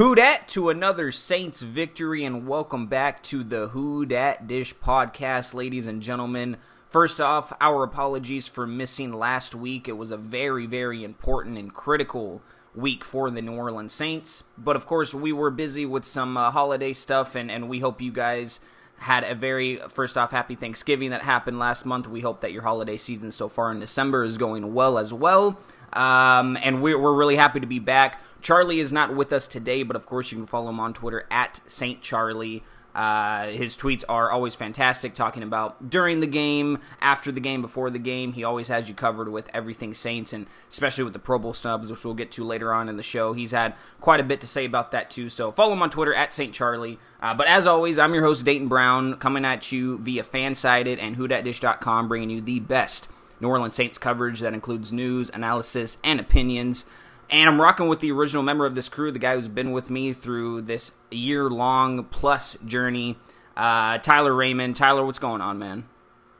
Who dat to another Saints victory and welcome back to the Who Dat Dish podcast, ladies and gentlemen. First off, our apologies for missing last week. It was a very, very important and critical week for the New Orleans Saints. But of course, we were busy with some uh, holiday stuff, and, and we hope you guys had a very, first off, happy Thanksgiving that happened last month. We hope that your holiday season so far in December is going well as well. Um, and we're, we're really happy to be back. Charlie is not with us today, but of course you can follow him on Twitter at Saint Charlie. Uh, his tweets are always fantastic, talking about during the game, after the game, before the game. He always has you covered with everything Saints, and especially with the Pro Bowl snubs, which we'll get to later on in the show. He's had quite a bit to say about that too. So follow him on Twitter at Saint Charlie. Uh, but as always, I'm your host Dayton Brown, coming at you via Fansided and WhoDatDish.com, bringing you the best New Orleans Saints coverage that includes news, analysis, and opinions. And I'm rocking with the original member of this crew, the guy who's been with me through this year long plus journey, uh, Tyler Raymond. Tyler, what's going on, man?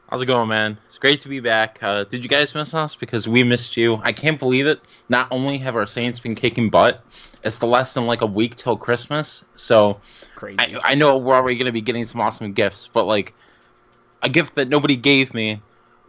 How's it going, man? It's great to be back. Uh, did you guys miss us? Because we missed you. I can't believe it. Not only have our Saints been kicking butt, it's the less than like a week till Christmas. So Crazy. I, I know we're already going to be getting some awesome gifts, but like a gift that nobody gave me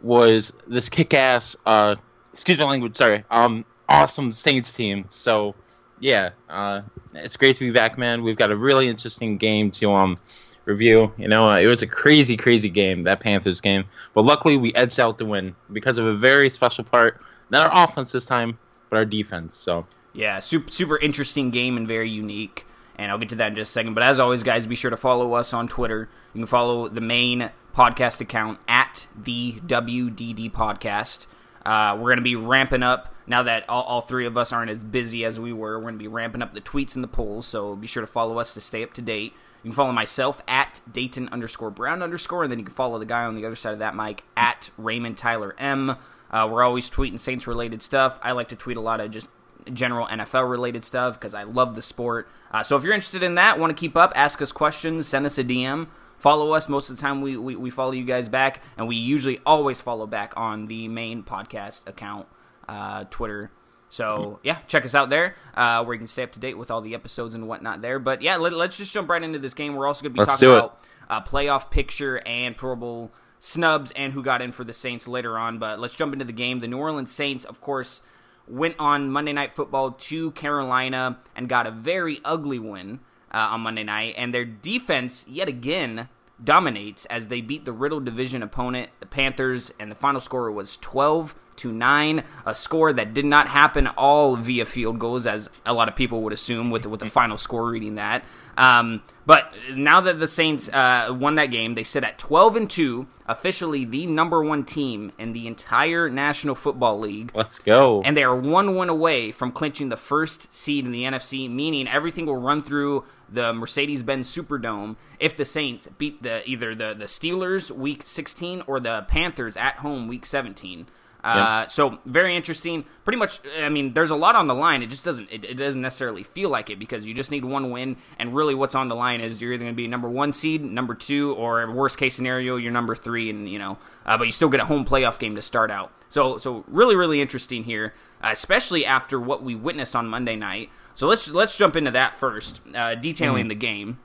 was this kick-ass, uh, excuse my language, sorry, um, awesome Saints team. So yeah, uh, it's great to be back, man. We've got a really interesting game to um review. You know, uh, it was a crazy, crazy game that Panthers game, but luckily we edged out the win because of a very special part. Not our offense this time, but our defense. So Yeah, super, super interesting game and very unique. And I'll get to that in just a second. But as always, guys, be sure to follow us on Twitter. You can follow the main podcast account at the WDD Podcast. Uh, we're going to be ramping up now that all, all three of us aren't as busy as we were. We're going to be ramping up the tweets and the polls. So be sure to follow us to stay up to date. You can follow myself at Dayton underscore Brown underscore, and then you can follow the guy on the other side of that mic at Raymond Tyler M. Uh, we're always tweeting Saints related stuff. I like to tweet a lot of just general NFL related stuff because I love the sport. Uh, so if you're interested in that, want to keep up, ask us questions, send us a DM. Follow us. Most of the time, we, we, we follow you guys back, and we usually always follow back on the main podcast account, uh, Twitter. So yeah, check us out there, uh, where you can stay up to date with all the episodes and whatnot there. But yeah, let, us just jump right into this game. We're also going to be Let's talking about uh, playoff picture and Pro Bowl snubs and who got in for the Saints later on. But let's jump into the game. The New Orleans Saints, of course, went on Monday Night Football to Carolina and got a very ugly win uh, on Monday night. And their defense, yet again, dominates as they beat the Riddle Division opponent, the Panthers, and the final score was 12 to 9, a score that did not happen all via field goals, as a lot of people would assume with, with the final score reading that. Um, but now that the Saints uh, won that game, they sit at 12 and 2, officially the number one team in the entire National Football League. let's go. And they are one win away from clinching the first seed in the NFC, meaning everything will run through the Mercedes-Benz Superdome if the Saints beat the either the, the Steelers week 16 or the Panthers at home week 17. Uh, so very interesting. Pretty much, I mean, there's a lot on the line. It just doesn't. It, it doesn't necessarily feel like it because you just need one win, and really, what's on the line is you're either going to be number one seed, number two, or worst case scenario, you're number three, and you know, uh, but you still get a home playoff game to start out. So, so really, really interesting here, uh, especially after what we witnessed on Monday night. So let's let's jump into that first, uh, detailing the game.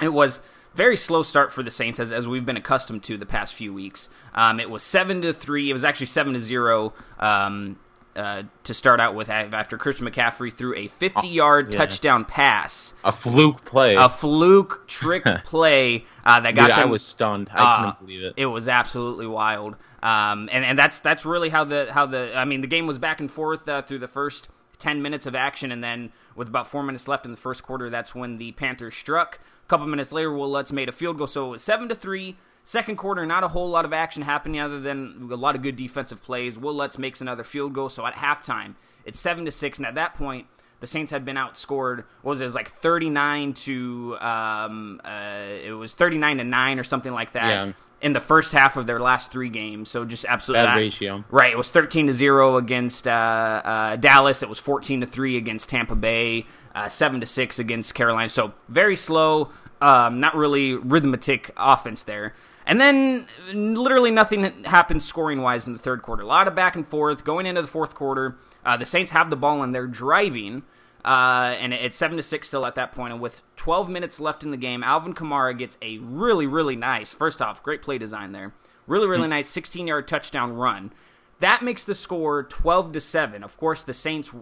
It was very slow start for the Saints as, as we've been accustomed to the past few weeks. Um, it was seven to three. It was actually seven to zero um, uh, to start out with after Christian McCaffrey threw a 50-yard yeah. touchdown pass, a fluke play. a fluke trick play uh, that got Dude, I was stunned. I Uh, couldn't believe it. It was absolutely wild, um, and and that's that's really how the how the I mean the game was back and forth uh, through the first ten minutes of action, and then with about four minutes left in the first quarter, that's when the Panthers struck. Couple minutes later, Will Lutz made a field goal, so it was seven to three. Second quarter, not a whole lot of action happening other than a lot of good defensive plays. Will Lutz makes another field goal, so at halftime, it's seven to six, and at that point. The Saints had been outscored. What was it? it was like thirty nine to um, uh, it was thirty nine to nine or something like that Yeah. In the first half of their last three games. So just absolutely Bad ratio. Right, it was thirteen to zero against uh, uh, Dallas. It was fourteen to three against Tampa Bay. Uh, seven to six against Carolina. So very slow, um, not really rhythmic offense there. And then literally nothing happened scoring wise in the third quarter. A lot of back and forth going into the fourth quarter. Uh, the Saints have the ball and they're driving. Uh, and it's seven to six still at that point. And with 12 minutes left in the game, Alvin Kamara gets a really, really nice. First off, great play design there. Really, really mm-hmm. nice 16 yard touchdown run. That makes the score 12 to seven. Of course, the Saints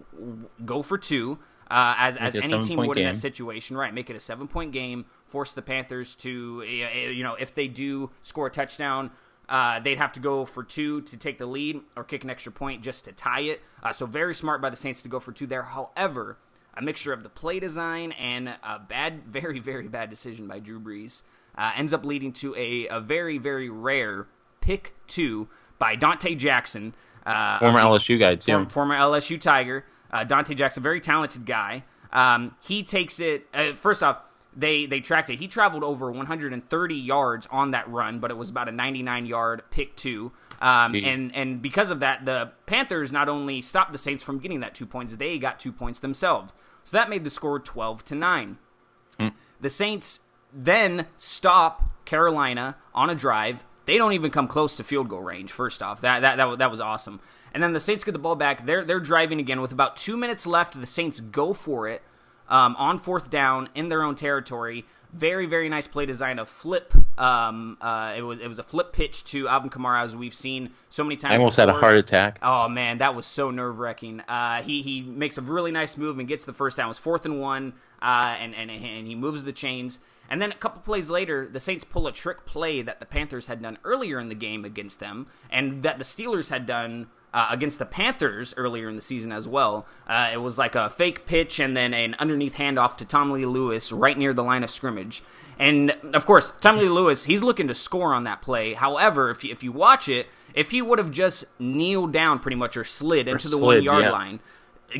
go for two. Uh, as, as any team would game. in that situation, right? Make it a seven point game, force the Panthers to, you know, if they do score a touchdown, uh, they'd have to go for two to take the lead or kick an extra point just to tie it. Uh, so very smart by the Saints to go for two there. However, a mixture of the play design and a bad, very, very bad decision by Drew Brees uh, ends up leading to a, a very, very rare pick two by Donte Jackson. Uh, former LSU guy, too. Former, former LSU Tiger. Uh, Donte Jackson, very talented guy. Um, he takes it, uh, first off, they, they tracked it. He traveled over 130 yards on that run, but it was about a 99 yard pick two. Um, and and because of that, the Panthers not only stopped the Saints from getting that two points, they got two points themselves. So that made the score 12 to 9. Mm. The Saints then stop Carolina on a drive. They don't even come close to field goal range. First off, that that that, that was awesome. And then the Saints get the ball back. They're they're driving again with about two minutes left. The Saints go for it um, on fourth down in their own territory. Very, very nice play design. A flip. Um, uh, it was it was a flip pitch to Alvin Kamara, as we've seen so many times. I almost before. had a heart attack. Oh man, that was so nerve wracking. Uh, he he makes a really nice move and gets the first down. It was fourth and one, uh, and, and and he moves the chains. And then a couple plays later, the Saints pull a trick play that the Panthers had done earlier in the game against them, and that the Steelers had done uh, against the Panthers earlier in the season as well. Uh, it was like a fake pitch and then an underneath handoff to Tommylee Lewis right near the line of scrimmage. And of course, Tommylee Lewis, he's looking to score on that play. However, if you, if you watch it, if he would have just kneeled down pretty much or slid into the slid, one yard yeah. line,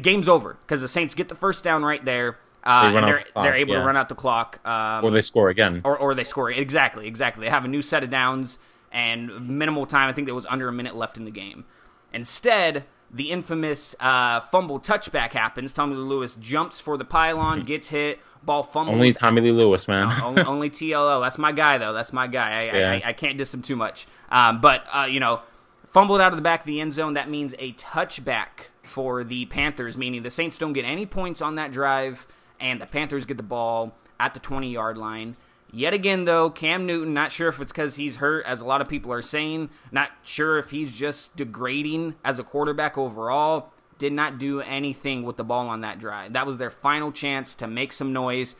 game's over because the Saints get the first down right there. Uh, they and they're, the they're able yeah. to run out the clock. Um, or they score again. Or, or they score. Exactly, exactly. They have a new set of downs and minimal time. I think there was under a minute left in the game. Instead, the infamous uh, fumble touchback happens. Tommylee Lewis jumps for the pylon, gets hit, ball fumbles. Only Tommy Lee Lewis, man. only, only, TLO. That's my guy, though. That's my guy. I, yeah. I, I, can't diss him too much. Um, but, uh, you know, fumbled out of the back of the end zone. That means a touchback for the Panthers, meaning the Saints don't get any points on that drive, and the Panthers get the ball at the 20 yard line. Yet again, though, Cam Newton, not sure if it's because he's hurt, as a lot of people are saying, not sure if he's just degrading as a quarterback overall, did not do anything with the ball on that drive. That was their final chance to make some noise.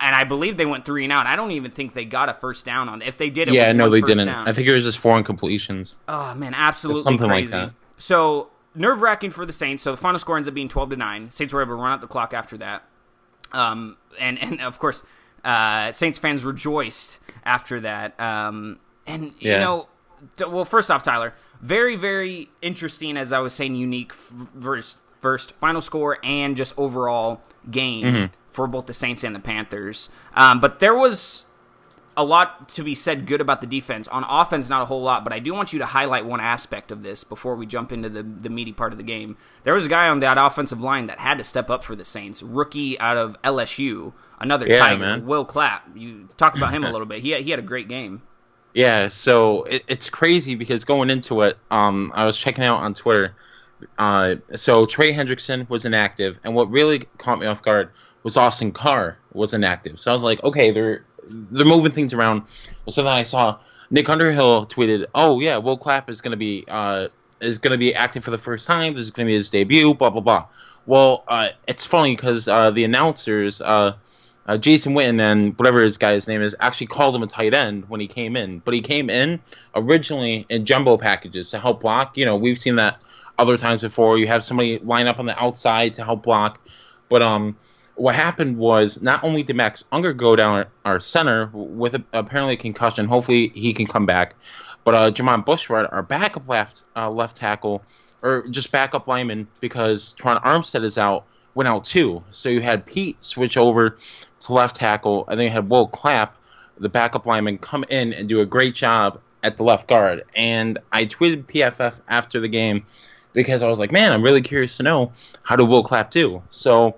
And I believe they went three and out. I don't even think they got a first down on. If they did, it yeah, no, they didn't. Down. I think it was just four incompletions. Oh man, absolutely something crazy. like that. So nerve wracking for the Saints. So the final score ends up being twelve to nine. Saints were able to run out the clock after that. Um, and and of course, uh, Saints fans rejoiced after that. Um, and yeah. you know, well, first off, Tyler, very very interesting as I was saying, unique first first final score and just overall game mm-hmm. for both the Saints and the Panthers. Um, but there was a lot to be said good about the defense. On offense, not a whole lot, but I do want you to highlight one aspect of this before we jump into the, the meaty part of the game. There was a guy on that offensive line that had to step up for the Saints, rookie out of LSU, another yeah, Tiger, man. Will Clapp. You talk about him a little bit. He had, he had a great game. Yeah, so it, it's crazy because going into it, um, I was checking out on Twitter. Uh, so Trey Hendrickson was inactive, and what really caught me off guard was Austin Carr was inactive. So I was like, okay, they're they're moving things around. So then I saw Nick Underhill tweeted, "Oh yeah, Will Clapp is going to be uh, is going to be acting for the first time. This is going to be his debut." Blah blah blah. Well, uh, it's funny because uh, the announcers, uh, uh, Jason Witten and whatever his guy's name is, actually called him a tight end when he came in. But he came in originally in jumbo packages to help block. You know, we've seen that other times before. You have somebody line up on the outside to help block, but um what happened was not only did Max Unger go down our center with a, apparently a concussion, hopefully he can come back, but uh, Jermon Bushrod, our backup left uh, left tackle, or just backup lineman because Terron Armstead is out, went out too. So you had Peat switch over to left tackle, and then you had Will Clapp, the backup lineman, come in and do a great job at the left guard. And I tweeted PFF after the game because I was like, man, I'm really curious to know how did Will Clapp do. So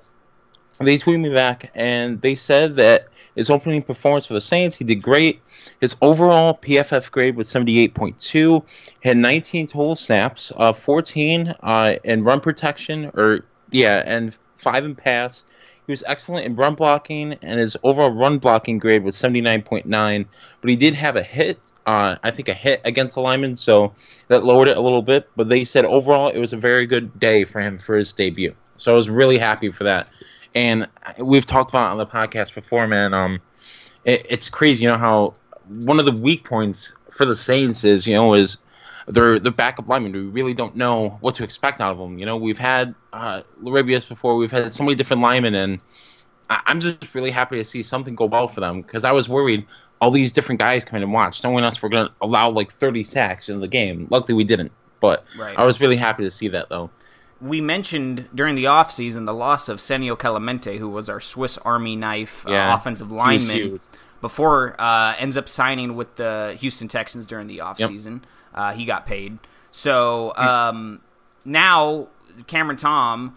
they tweeted me back and they said that his opening performance for the Saints, he did great. His overall PFF grade was 78.2. Had 19 total snaps, uh, 14 uh, in run protection, or yeah, and five in pass. He was excellent in run blocking, and his overall run blocking grade was 79.9. But he did have a hit, uh, I think a hit against the lineman, so that lowered it a little bit. But they said overall it was a very good day for him for his debut. So I was really happy for that. And we've talked about on the podcast before, man. Um, it, it's crazy, you know how one of the weak points for the Saints is, you know, is their the backup linemen. We really don't know what to expect out of them. You know, we've had uh, before. We've had so many different linemen, and I, am just really happy to see something go well for them because I was worried all these different guys coming and watch, knowing us we're going to allow like 30 sacks in the game. Luckily, we didn't. But right. I was really happy to see that though. We mentioned during the offseason the loss of Senio Kelemete, who was our Swiss Army knife uh, yeah, uh, offensive lineman, before uh, ends up signing with the Houston Texans during the offseason. Yep. Uh, he got paid. So um, now Cameron Tom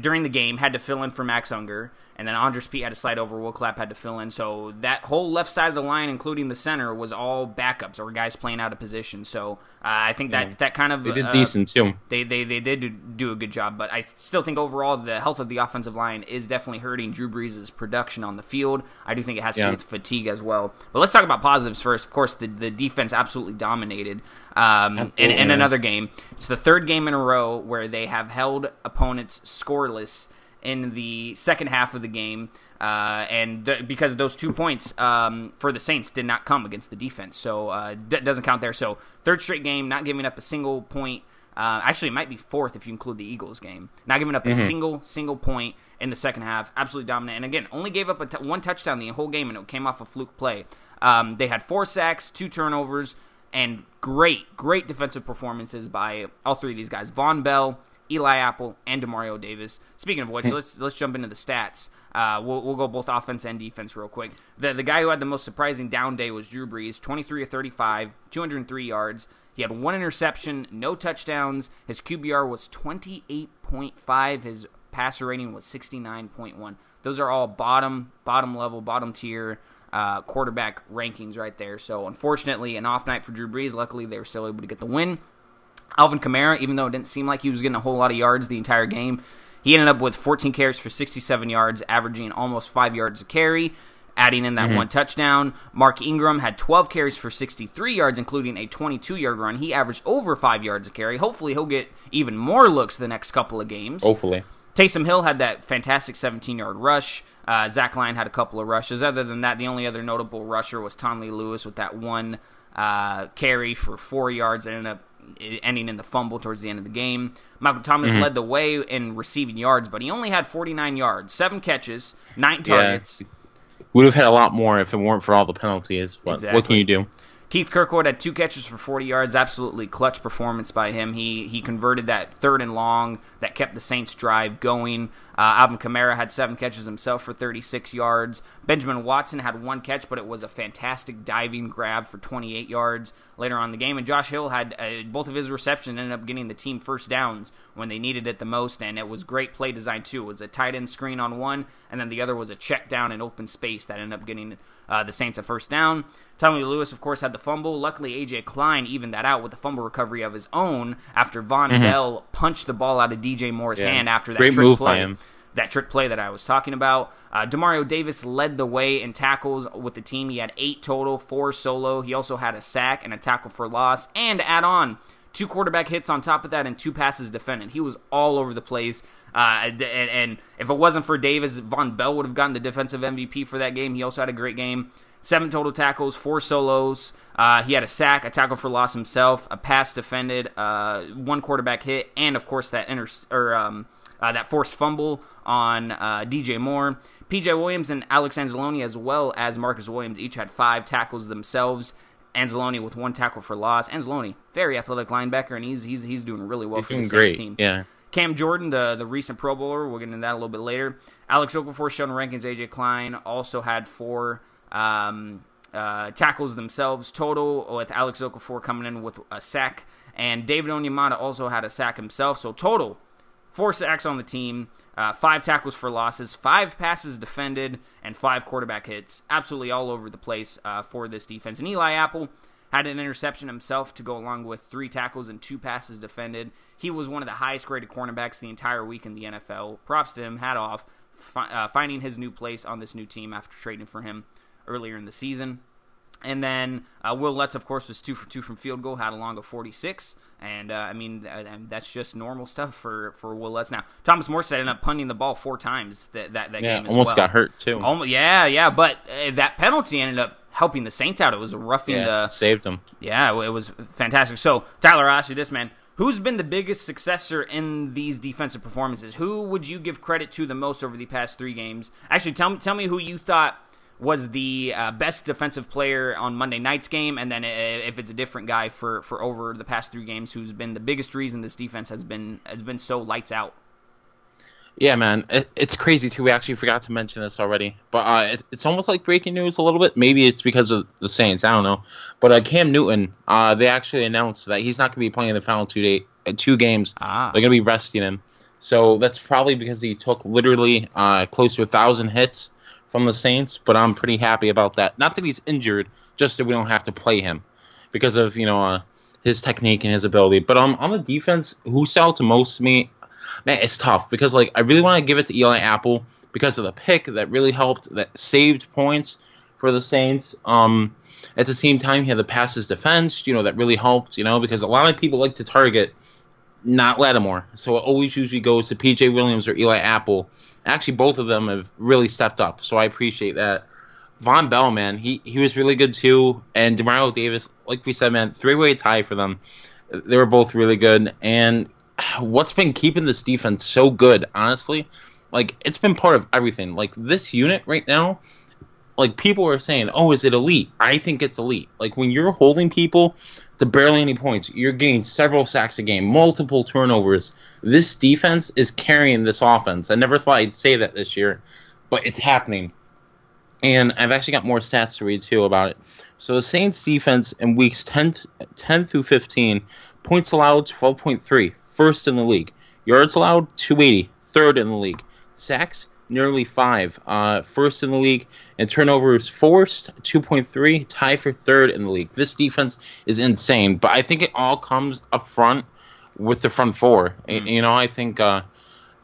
during the game had to fill in for Max Unger, and then Andrus Peat had to slide over. Will Clapp had to fill in. So that whole left side of the line, including the center, was all backups or guys playing out of position. So uh, I think that yeah. that kind of they did uh, decent too. They they they did do a good job, but I still think overall the health of the offensive line is definitely hurting Drew Brees' production on the field. I do think it has to yeah. do with fatigue as well. But let's talk about positives first. Of course, the the defense absolutely dominated. Um, in, in another game, it's the third game in a row where they have held opponents scoreless in the second half of the game. Uh, and th- because those two points um, for the Saints did not come against the defense, so uh, d- doesn't count there. So third straight game, not giving up a single point. Uh, actually, it might be fourth if you include the Eagles game. Not giving up mm-hmm. a single single point in the second half. Absolutely dominant. And again, only gave up a t- one touchdown the whole game, and it came off a fluke play. Um, they had four sacks, two turnovers, and great, great defensive performances by all three of these guys. Vonn Bell, Eli Apple, and Demario Davis. Speaking of which, let's let's jump into the stats. Uh, we'll, we'll go both offense and defense real quick. The the guy who had the most surprising down day was Drew Brees, 23 of 35, 203 yards. He had one interception, no touchdowns. His QBR was 28.5. His passer rating was 69.1. Those are all bottom bottom level, bottom tier uh, quarterback rankings right there. So unfortunately, an off night for Drew Brees. Luckily, they were still able to get the win. Alvin Kamara, even though it didn't seem like he was getting a whole lot of yards the entire game, he ended up with 14 carries for 67 yards, averaging almost five yards a carry, adding in that mm-hmm. one touchdown. Mark Ingram had 12 carries for 63 yards, including a 22 yard run. He averaged over five yards a carry. Hopefully, he'll get even more looks the next couple of games. Hopefully. Taysom Hill had that fantastic 17 yard rush. Uh, Zach Line had a couple of rushes. Other than that, the only other notable rusher was Tommylee Lewis with that one uh, carry for four yards. That ended up ending in the fumble towards the end of the game. Michael Thomas mm-hmm. led the way in receiving yards, but he only had 49 yards, seven catches, nine targets. Yeah. Would have had a lot more if it weren't for all the penalties. But exactly. what can you do? Keith Kirkwood had two catches for 40 yards. Absolutely clutch performance by him. He he converted that third and long that kept the Saints' drive going. Uh, Alvin Kamara had seven catches himself for 36 yards. Benjamin Watson had one catch, but it was a fantastic diving grab for 28 yards later on the game. And Josh Hill had uh, both of his receptions ended up getting the team first downs when they needed it the most, and it was great play design too. It was a tight end screen on one, and then the other was a check down in open space that ended up getting uh, the Saints a first down. Tommy Lewis, of course, had the fumble. Luckily, AJ Klein evened that out with a fumble recovery of his own after Vonn mm-hmm. Bell punched the ball out of DJ Moore's yeah. hand after that Great trick play. That trick play that I was talking about. Uh, Demario Davis led the way in tackles with the team. He had eight total, four solo. He also had a sack and a tackle for loss, and add on two quarterback hits on top of that and two passes defended. He was all over the place. Uh, and, and, if it wasn't for Davis, Vonn Bell would have gotten the defensive MVP for that game. He also had a great game. Seven total tackles, four solos. Uh, he had a sack, a tackle for loss himself, a pass defended, uh, one quarterback hit, and of course that inter- or um, uh, that forced fumble on uh, DJ Moore. PJ Williams and Alex Anzalone, as well as Marcus Williams, each had five tackles themselves. Anzalone with one tackle for loss. Anzalone, very athletic linebacker, and he's he's he's doing really well he's for the Saints team. Yeah. Cam Jordan, the the recent Pro Bowler, we'll get into that a little bit later. Alex Okafor, Sheldon Rankins, AJ Klein also had four um, uh, tackles themselves total, with Alex Okafor coming in with a sack, and David Onyemata also had a sack himself. So total four sacks on the team, uh, five tackles for losses, five passes defended, and five quarterback hits. Absolutely all over the place uh, for this defense. And Eli Apple had an interception himself to go along with three tackles and two passes defended. He was one of the highest graded cornerbacks the entire week in the NFL. Props to him, hat off, fi- uh, finding his new place on this new team after trading for him earlier in the season. And then uh, Will Lutz, of course, was two for two from field goal, had a long of 46. And uh, I mean, uh, that's just normal stuff for, for Will Lutz. Now, Thomas Morstead ended up punting the ball four times that, that, that yeah, game almost well. got hurt too. Almost, yeah, yeah, but uh, that penalty ended up helping the Saints out. It was a roughing yeah, the saved them. yeah, it was fantastic. So, Tyler, I'll ask you this, man. Who's been the biggest successor in these defensive performances? Who would you give credit to the most over the past three games? Actually, tell me, tell me who you thought was the uh, best defensive player on Monday night's game, and then if it's a different guy for, for over the past three games, who's been the biggest reason this defense has been has been so lights out. Yeah, man, it, it's crazy too. We actually forgot to mention this already, but uh, it, it's almost like breaking news a little bit. Maybe it's because of the Saints. I don't know, but uh, Cam Newton, uh, they actually announced that he's not going to be playing the final two day, uh, two games. Ah. They're going to be resting him. So that's probably because he took literally uh, close to a thousand hits from the Saints. But I'm pretty happy about that. Not that he's injured, just that we don't have to play him because of you know uh, his technique and his ability. But um, on the defense, who sell to most me, man, it's tough because like I really want to give it to Eli Apple because of the pick that really helped, that saved points for the Saints. Um, at the same time, he had the passes defense, you know, that really helped, you know, because a lot of people like to target not Lattimore, so it always usually goes to P.J. Williams or Eli Apple. Actually, both of them have really stepped up, so I appreciate that. Vonn Bell, man, he, he was really good too, and Demario Davis, like we said, man, three way tie for them. They were both really good, and what's been keeping this defense so good, honestly, like it's been part of everything. Like this unit right now, like people are saying, "Oh, is it elite?" I think it's elite. Like when you're holding people to barely any points, you're getting several sacks a game, multiple turnovers. This defense is carrying this offense. I never thought I'd say that this year, but it's happening. And I've actually got more stats to read too about it. So the Saints defense in weeks 10, 10 through 15, points allowed 12.3, first in the league. Yards allowed 280, third in the league. Sacks nearly five, uh, first in the league. And turnovers forced 2.3, tie for third in the league. This defense is insane, but I think it all comes up front with the front four. Mm. You know, I think. Uh,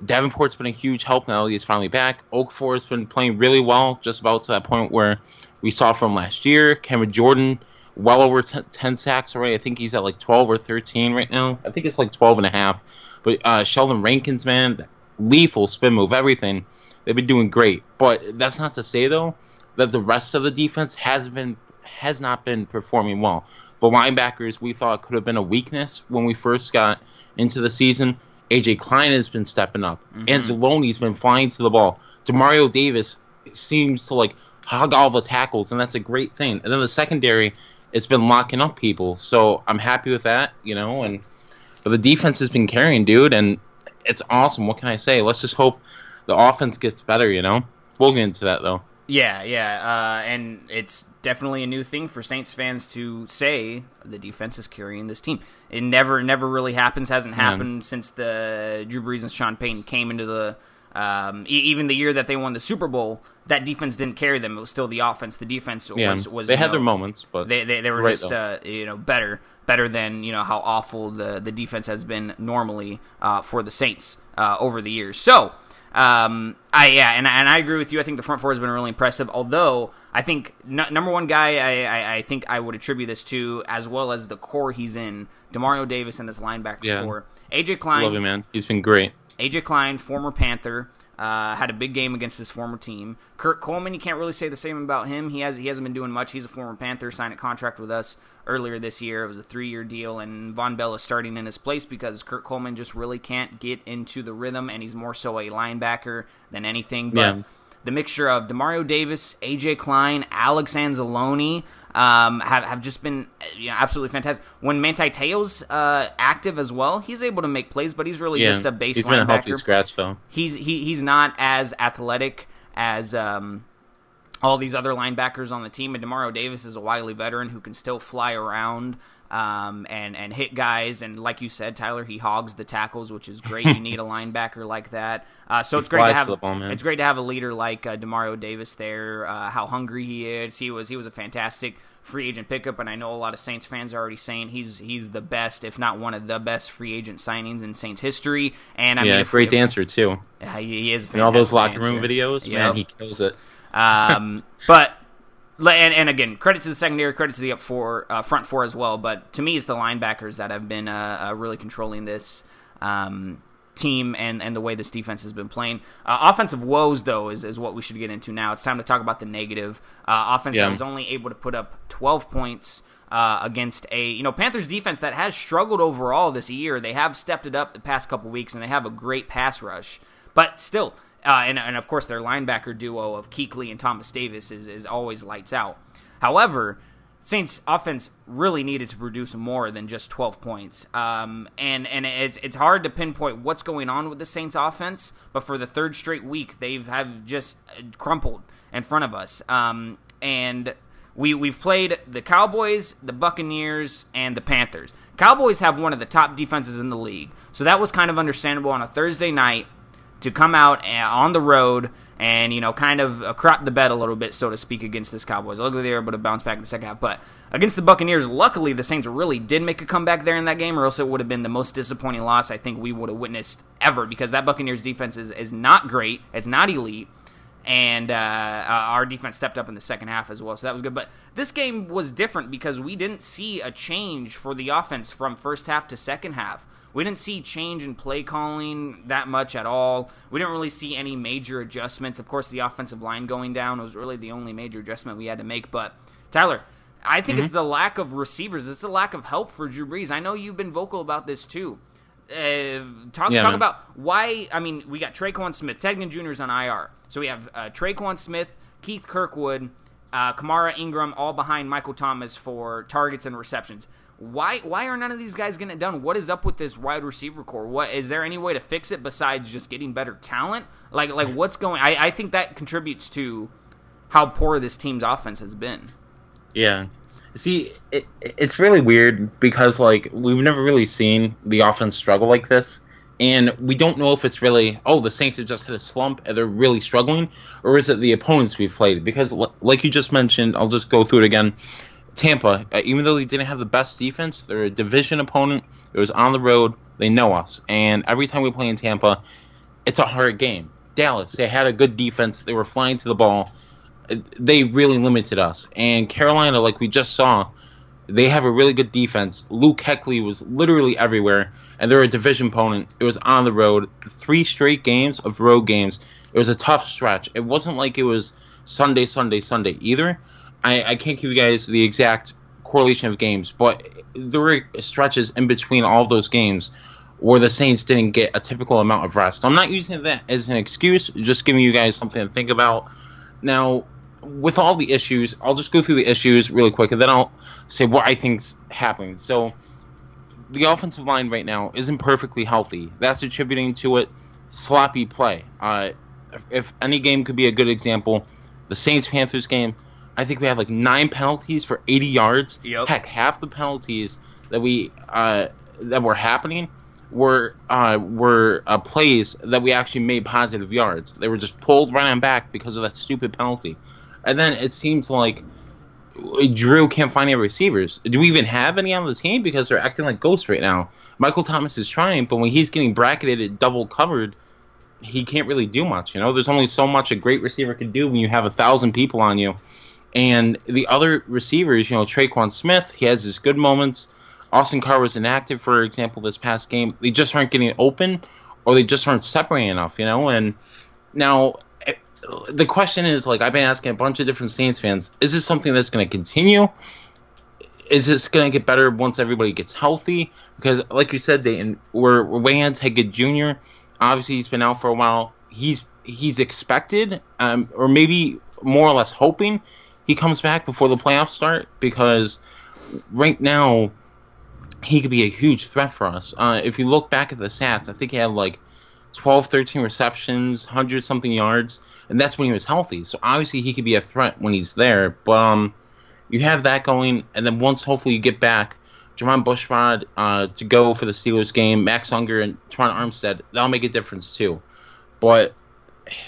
Davenport's been a huge help now he's finally back. Oak Okafor has been playing really well, just about to that point where we saw from last year. Cameron Jordan, well over 10, 10 sacks already. I think he's at like 12 or 13 right now. I think it's like 12 and a half. But uh, Sheldon Rankins, man, lethal spin move, everything. They've been doing great. But that's not to say, though, that the rest of the defense has been has not been performing well. The linebackers we thought could have been a weakness when we first got into the season AJ Klein has been stepping up. Mm-hmm. Anzalone's been flying to the ball. Demario Davis seems to like hog all the tackles, and that's a great thing. And then the secondary, it's been locking up people. So I'm happy with that, you know. And but the defense has been carrying, dude, and it's awesome. What can I say? Let's just hope the offense gets better, you know. We'll get into that though. Yeah, yeah, uh, and it's definitely a new thing for Saints fans to say the defense is carrying this team. It never, never really happens. Hasn't happened since the Drew Brees and Sean Payton came into the. Um, e- even the year that they won the Super Bowl, that defense didn't carry them. It was still the offense. The defense yeah, was, was they had know, their moments, but they they, they were right just uh, you know better better than you know how awful the the defense has been normally uh, for the Saints uh, over the years. So. Um, I yeah, and and I agree with you. I think the front four has been really impressive. Although I think n- number one guy, I, I, I think I would attribute this to, as well as the core he's in, Demario Davis and this linebacker yeah. core. AJ Klein, love him, man. He's been great. AJ Klein, former Panther. Uh, had a big game against his former team. Kurt Coleman, you can't really say the same about him. He has he hasn't been doing much. He's a former Panther, signed a contract with us earlier this year. It was a three year deal, and Vonn Bell is starting in his place because Kurt Coleman just really can't get into the rhythm, and he's more so a linebacker than anything. But yeah. the mixture of Demario Davis, AJ Klein, Alex Anzalone um, have have just been you know, absolutely fantastic. When Manti Te'o's uh, active as well, he's able to make plays, but he's really yeah. just a base he's been a healthy scratch though. He's he, he's not as athletic as um, all these other linebackers on the team. And Demario Davis is a wily veteran who can still fly around um, and and hit guys. And like you said, Tyler, he hogs the tackles, which is great. you need a linebacker like that. Uh, so He it's great to have ball, it's great to have a leader like uh, Demario Davis there. Uh, how hungry he is. He was he was a fantastic free agent pickup, and I know a lot of Saints fans are already saying he's he's the best, if not one of the best free agent signings in Saints history. And I yeah, mean, great dancer too. He, is. All those locker room videos, Yep. man, he kills it. Um, but and, and again, credit to the secondary, credit to the up four, uh, front four as well. But to me, it's the linebackers that have been uh, uh, really controlling this um, team and, and the way this defense has been playing. Uh, offensive woes, though, is, is what we should get into now. It's time to talk about the negative. Uh, offense Yeah. that was only able to put up 12 points. Uh, against a you know Panthers defense that has struggled overall this year, they have stepped it up the past couple weeks, and they have a great pass rush. But still, uh, and, and of course, their linebacker duo of Kuechly and Thomas Davis is, is always lights out. However, Saints offense really needed to produce more than just 12 points. Um, and and it's it's hard to pinpoint what's going on with the Saints offense, but for the third straight week, they've have just crumpled in front of us. Um, and we we've played the Cowboys, the Buccaneers, and the Panthers. Cowboys have one of the top defenses in the league, so that was kind of understandable on a Thursday night to come out uh, on the road and you know kind of uh, crop the bed a little bit, so to speak, against this Cowboys. Luckily, they were able to bounce back in the second half, but against the Buccaneers, luckily the Saints really did make a comeback there in that game, or else it would have been the most disappointing loss I think we would have witnessed ever because that Buccaneers defense is, is not great, it's not elite. And uh, uh, our defense stepped up in the second half as well, so that was good. But this game was different because we didn't see a change for the offense from first half to second half. We didn't see change in play calling that much at all. We didn't really see any major adjustments. Of course, the offensive line going down was really the only major adjustment we had to make. But Tyler, I think it's the lack of receivers. It's the lack of help for Drew Brees. I know you've been vocal about this too. Uh, talk Yeah, talk man. about why. I mean, we got Tre'Quan Smith, Ted Ginn Jr. is on IR, so we have uh, Tre'Quan Smith, Keith Kirkwood, uh, Kamara Ingram, all behind Michael Thomas for targets and receptions. Why why are none of these guys getting it done? What is up with this wide receiver core? What is there any way to fix it besides just getting better talent? Like like what's going? I, I think that contributes to how poor this team's offense has been. Yeah. See, it, it's really weird because like we've never really seen the offense struggle like this, and we don't know if it's really oh the Saints have just hit a slump and they're really struggling, or is it the opponents we've played? Because like you just mentioned, I'll just go through it again. Tampa, uh, even though they didn't have the best defense, they're a division opponent. It was on the road. They know us, and every time we play in Tampa, it's a hard game. Dallas, they had a good defense. They were flying to the ball they really limited us. And Carolina, like we just saw, they have a really good defense. Luke Kuechly was literally everywhere, and they're a division opponent. It was on the road. Three straight games of road games. It was a tough stretch. It wasn't like it was Sunday, Sunday, Sunday either. I, I can't give you guys the exact correlation of games, but there were stretches in between all those games where the Saints didn't get a typical amount of rest. I'm not using that as an excuse, just giving you guys something to think about. Now, with all the issues, I'll just go through the issues really quick, and then I'll say what I think's happening. So, the offensive line right now isn't perfectly healthy. That's attributing to it sloppy play. Uh, if, if any game could be a good example, the Saints Panthers game, I think we had like nine penalties for 80 yards. Yep. Heck, half the penalties that we uh, that were happening were uh, were uh, plays that we actually made positive yards. They were just pulled right on back because of that stupid penalty. And then it seems like Drew can't find any receivers. Do we even have any on the team because they're acting like ghosts right now? Michael Thomas is trying, but when he's getting bracketed, double covered, he can't really do much. You know, there's only so much a great receiver can do when you have a thousand people on you. And the other receivers, you know, Tre'Quan Smith, he has his good moments. Austin Carr was inactive, for example, this past game. They just aren't getting open, or they just aren't separating enough, you know. And now eh, the question is, like, I've been asking a bunch of different Saints fans: Is this something that's going to continue? Is this going to get better once everybody gets healthy? Because, like you said, Dayton, we're, we're Jr. Obviously, he's been out for a while. He's he's expected, um, or maybe more or less hoping, he comes back before the playoffs start. Because right now, he could be a huge threat for us. Uh, if you look back at the stats, I think he had like 12, 13 receptions, 100 something yards, and that's when he was healthy. So obviously he could be a threat when he's there. But um, you have that going, and then once hopefully you get back, Jermon Bushrod uh, to go for the Steelers game, Max Unger and Terron Armstead, that'll make a difference too. But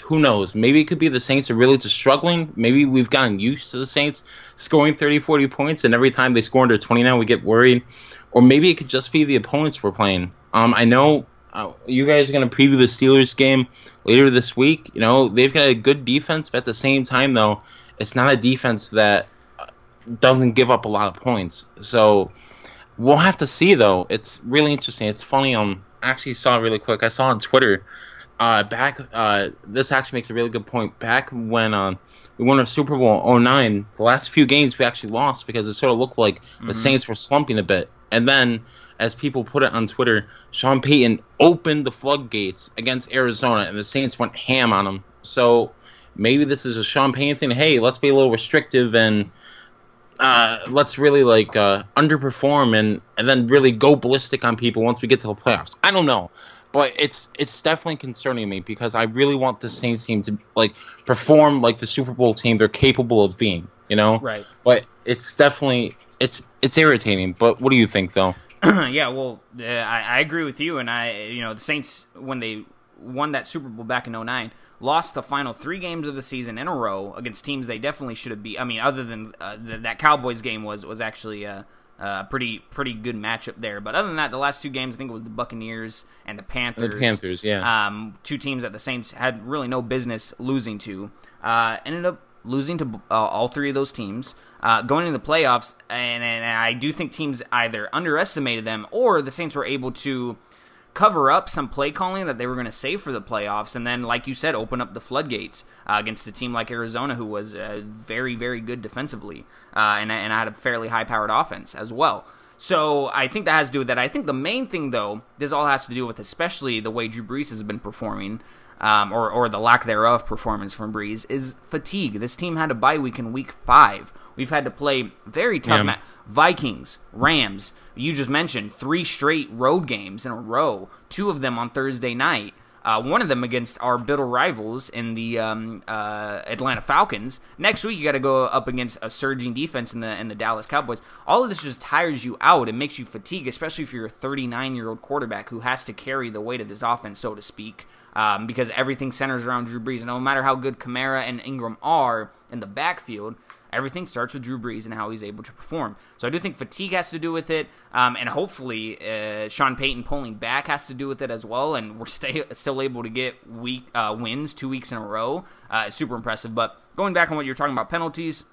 who knows? Maybe it could be the Saints are really just struggling. Maybe we've gotten used to the Saints scoring 30, 40 points, and every time they score under 29, we get worried. Or maybe it could just be the opponents we're playing. Um, I know uh, you guys are going to preview the Steelers game later this week. You know, they've got a good defense, but at the same time, though, it's not a defense that uh, doesn't give up a lot of points. So we'll have to see, though. It's really interesting. It's funny. Um, I actually saw really quick. I saw on Twitter uh, back. Uh, this actually makes a really good point. Back when uh, we won our Super Bowl 09, the last few games we actually lost because it sort of looked like mm-hmm. the Saints were slumping a bit. And then, as people put it on Twitter, Sean Payton opened the floodgates against Arizona, and the Saints went ham on them. So maybe this is a Sean Payton thing. Hey, let's be a little restrictive and uh, let's really like uh, underperform and and then really go ballistic on people once we get to the playoffs. I don't know but it's it's definitely concerning me because I really want the Saints team to like perform like the Super Bowl team they're capable of being, you know. Right. But it's definitely it's it's irritating. But what do you think, though? yeah, well, uh, I, I agree with you, and I you know the Saints when they won that Super Bowl back in 09, lost the final three games of the season in a row against teams they definitely should have beat. I mean, other than uh, the, that Cowboys game was was actually. Uh, uh, pretty pretty good matchup there. But other than that, the last two games I think it was the Buccaneers and the Panthers. The Panthers, yeah. Um, two teams that the Saints had really no business losing to. Uh, ended up losing to uh, all three of those teams. Uh, going into the playoffs, and, and I do think teams either underestimated them or the Saints were able to cover up some play calling that they were going to save for the playoffs, and then, like you said, open up the floodgates uh, against a team like Arizona, who was uh, very, very good defensively, uh, and, and had a fairly high-powered offense as well. So I think that has to do with that. I think the main thing, though, this all has to do with especially the way Drew Brees has been performing, um, or or the lack thereof performance from Brees, is fatigue. This team had a bye week in Week Five. We've had to play very tough yeah. Vikings, Rams. You just mentioned three straight road games in a row. Two of them on Thursday night. Uh, one of them against our bitter rivals in the um, uh, Atlanta Falcons. Next week, you got to go up against a surging defense in the in the Dallas Cowboys. All of this just tires you out. It makes you fatigue, especially if you're a 39 year old quarterback who has to carry the weight of this offense, so to speak, um, because everything centers around Drew Brees. And no matter how good Kamara and Ingram are in the backfield, everything starts with Drew Brees and how he's able to perform. So I do think fatigue has to do with it, um, and hopefully uh, Sean Payton pulling back has to do with it as well. And we're stay, still able to get week uh, wins two weeks in a row. Uh, super impressive. But going back on what you're talking about penalties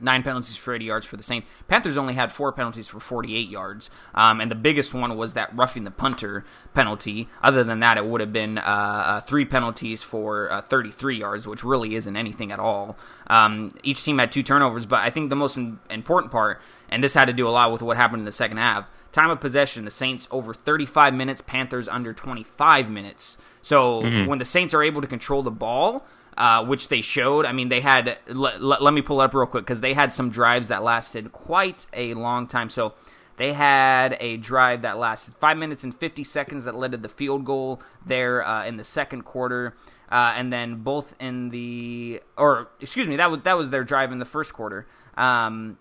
nine penalties for 80 yards for the Saints. Panthers only had four penalties for 48 yards, um, and the biggest one was that roughing the punter penalty. Other than that, it would have been uh, uh, three penalties for uh, 33 yards, which really isn't anything at all. Um, each team had two turnovers, but I think the most in- important part, and this had to do a lot with what happened in the second half, time of possession, the Saints over 35 minutes, Panthers under 25 minutes. So mm-hmm. when the Saints are able to control the ball, uh, which they showed. I mean, they had. Let, let me pull up real quick because they had some drives that lasted quite a long time. So they had a drive that lasted five minutes and 50 seconds that led to the field goal there uh, in the second quarter. Uh, and then both in the, or excuse me, that was that was their drive in the first quarter. Um,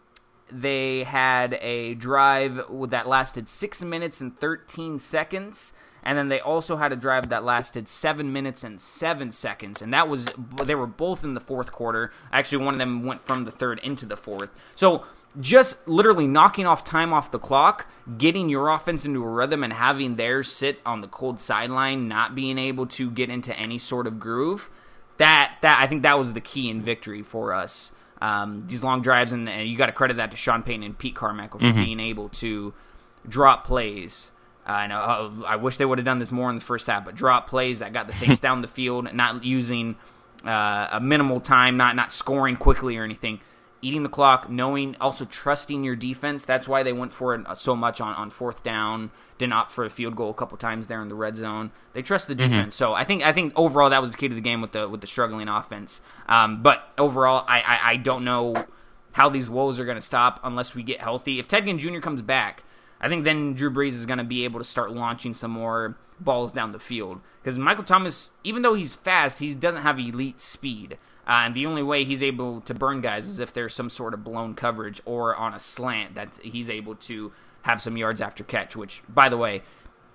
they had a drive that lasted six minutes and 13 seconds and then they also had a drive that lasted seven minutes and seven seconds, and that was they were both in the fourth quarter. Actually, one of them went from the third into the fourth. So just literally knocking off time off the clock, getting your offense into a rhythm, and having theirs sit on the cold sideline, not being able to get into any sort of groove. That that I think that was the key in victory for us. Um, these long drives, and, and you got to credit that to Sean Payton and Pete Carmichael for mm-hmm. being able to drop plays I know. Uh, I wish they would have done this more in the first half, but drop plays that got the Saints down the field, not using uh, a minimal time, not not scoring quickly or anything, eating the clock, knowing also trusting your defense. That's why they went for it so much on, on fourth down. Didn't opt for a field goal a couple times there in the red zone. They trust the mm-hmm. defense. Mm-hmm. So I think I think overall that was the key to the game with the with the struggling offense. Um, but overall, I, I I don't know how these woes are going to stop unless we get healthy. If Ted Ginn Jr. comes back I think then Drew Brees is going to be able to start launching some more balls down the field because Michael Thomas, even though he's fast, he doesn't have elite speed. Uh, and the only way he's able to burn guys is if there's some sort of blown coverage or on a slant that he's able to have some yards after catch. Which, by the way,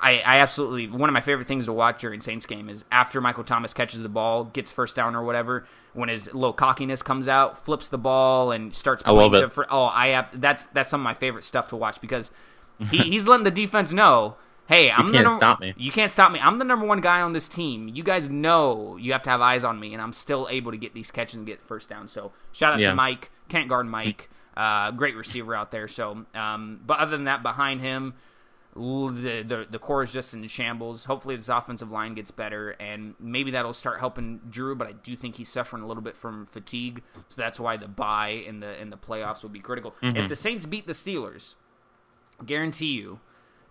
I, I, absolutely one of my favorite things to watch during Saints game is after Michael Thomas catches the ball, gets first down or whatever, when his little cockiness comes out, flips the ball and starts. I love it. For, oh, I have, that's that's some of my favorite stuff to watch because he, he's letting the defense know, hey, I'm you the can't number, stop me. You can't stop me. I'm the number one guy on this team. You guys know you have to have eyes on me, and I'm still able to get these catches and get first down. So shout out Yeah. to Mike, can't guard Mike, uh, great receiver out there. So, um, but other than that, behind him the, the the core is just in shambles. Hopefully, this offensive line gets better, and maybe that'll start helping Drew. But I do think he's suffering a little bit from fatigue, so that's why the bye in the in the playoffs will be critical. Mm-hmm. If the Saints beat the Steelers, guarantee you,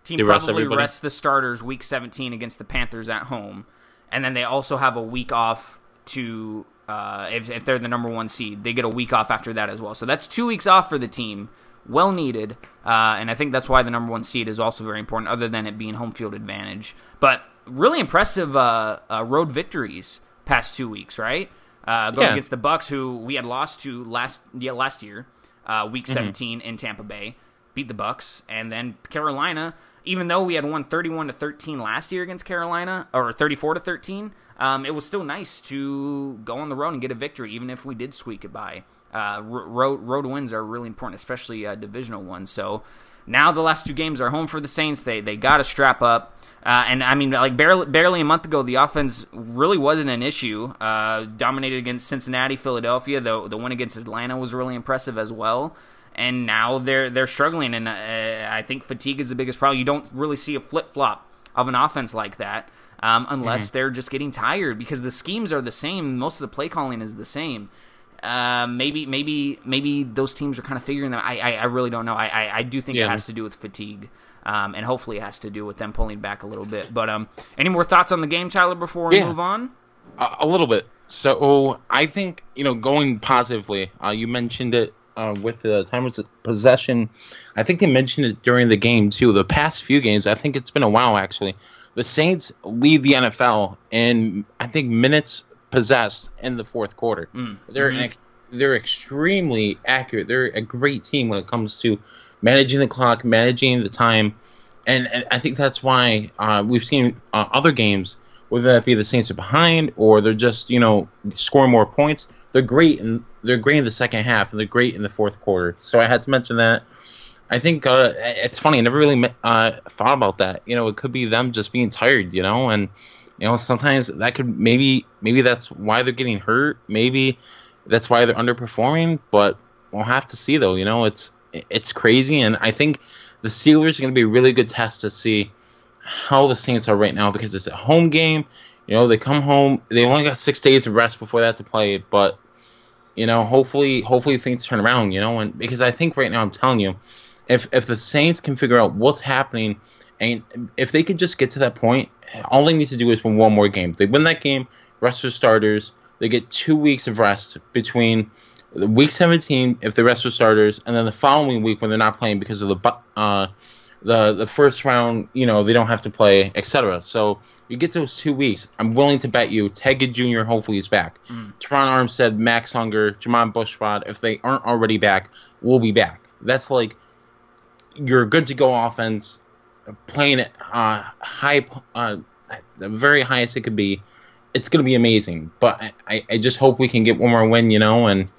team They rest probably rests the starters week 17 against the Panthers at home, and then they also have a week off to uh, if if they're the number one seed, they get a week off after that as well. So that's two weeks off for the team, well needed, uh, and I think that's why the number one seed is also very important, other than it being home field advantage. But really impressive uh, uh, road victories past two weeks, right? Uh, going Yeah. against the Bucks, who we had lost to last yeah last year, uh, Mm-hmm. week 17 in Tampa Bay, beat the Bucks, and then Carolina. Even though we had won 31 to 13 last year against Carolina, or 34 to 13, um, it was still nice to go on the road and get a victory, even if we did squeak it by. Uh, road road wins are really important, especially uh, divisional ones. So now the last two games are home for the Saints. They they got to strap up. Uh, and I mean, like barely barely a month ago, the offense really wasn't an issue. Uh, dominated against Cincinnati, Philadelphia. The the win against Atlanta was really impressive as well. And now they're they're struggling, and uh, I think fatigue is the biggest problem. You don't really see a flip flop of an offense like that um, unless they're just getting tired because the schemes are the same. Most of the play calling is the same. Uh, maybe, maybe, maybe those teams are kind of figuring that. I, I, I really don't know. I, I, I do think it has to do with fatigue, um, and hopefully it has to do with them pulling back a little bit. But um, any more thoughts on the game, Tyler? Before we Yeah. move on, A, a little bit. So I think you know going positively. Uh, you mentioned it uh, with the time of possession. I think they mentioned it during the game too. The past few games, I think it's been a while actually. The Saints lead the NFL in I think minutes possessed in the fourth quarter. They're an ex- they're extremely accurate. They're a great team when it comes to managing the clock, managing the time, and, and I think that's why uh, we've seen uh, other games, whether that be the Saints are behind or they're just you know scoring more points. They're great and they're great in the second half and they're great in the fourth quarter. So I had to mention that. I think uh, it's funny. I never really uh, thought about that. You know, it could be them just being tired. You know, and you know sometimes that could maybe maybe that's why they're getting hurt. Maybe that's why they're underperforming. But we'll have to see though. You know, it's it's crazy, and I think the Steelers are going to be a really good test to see how the Saints are right now because it's a home game. You know, they come home. They only got six days of rest before they have to play, but you know, hopefully, hopefully things turn around. You know, and because I think right now, I'm telling you, if if the Saints can figure out what's happening, and if they could just get to that point, all they need to do is win one more game. They win that game, rest their starters. They get two weeks of rest between week 17 if they rest their starters, and then the following week when they're not playing because of the uh, the the first round, you know, they don't have to play, etc. So you get those two weeks. I'm willing to bet you Ginn Jr. hopefully is back. Terron Armstead, Max Unger, Jermon Bushrod, if they aren't already back, will be back. That's like you're good to go offense, playing at uh, high, uh, the very highest it could be. It's gonna be amazing. But I, I just hope we can get one more win, you know, and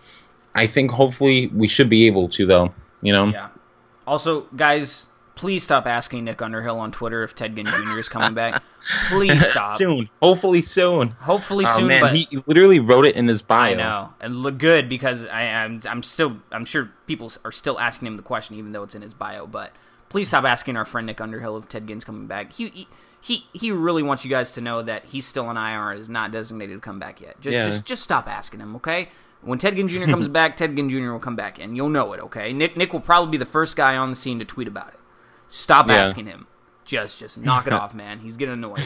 I think hopefully we should be able to though, you know. yeah. Also, guys, please stop asking Nick Underhill on Twitter if Ted Ginn Jr. is coming back. Please stop. soon, hopefully soon. Hopefully Oh soon, man, but he literally wrote it in his bio. I know, and look good because I, am I'm still I'm sure people are still asking him the question even though it's in his bio. But please stop asking our friend Nick Underhill if Ted Ginn's coming back. He he he, he really wants you guys to know that he's still on IR is not designated to come back yet. Just Yeah. just just stop asking him, okay? When Ted Ginn Jr. comes back, Ted Ginn Jr. will come back, and you'll know it, okay? Nick Nick will probably be the first guy on the scene to tweet about it. Stop Yeah. asking him. just just knock it off, man. He's getting annoyed.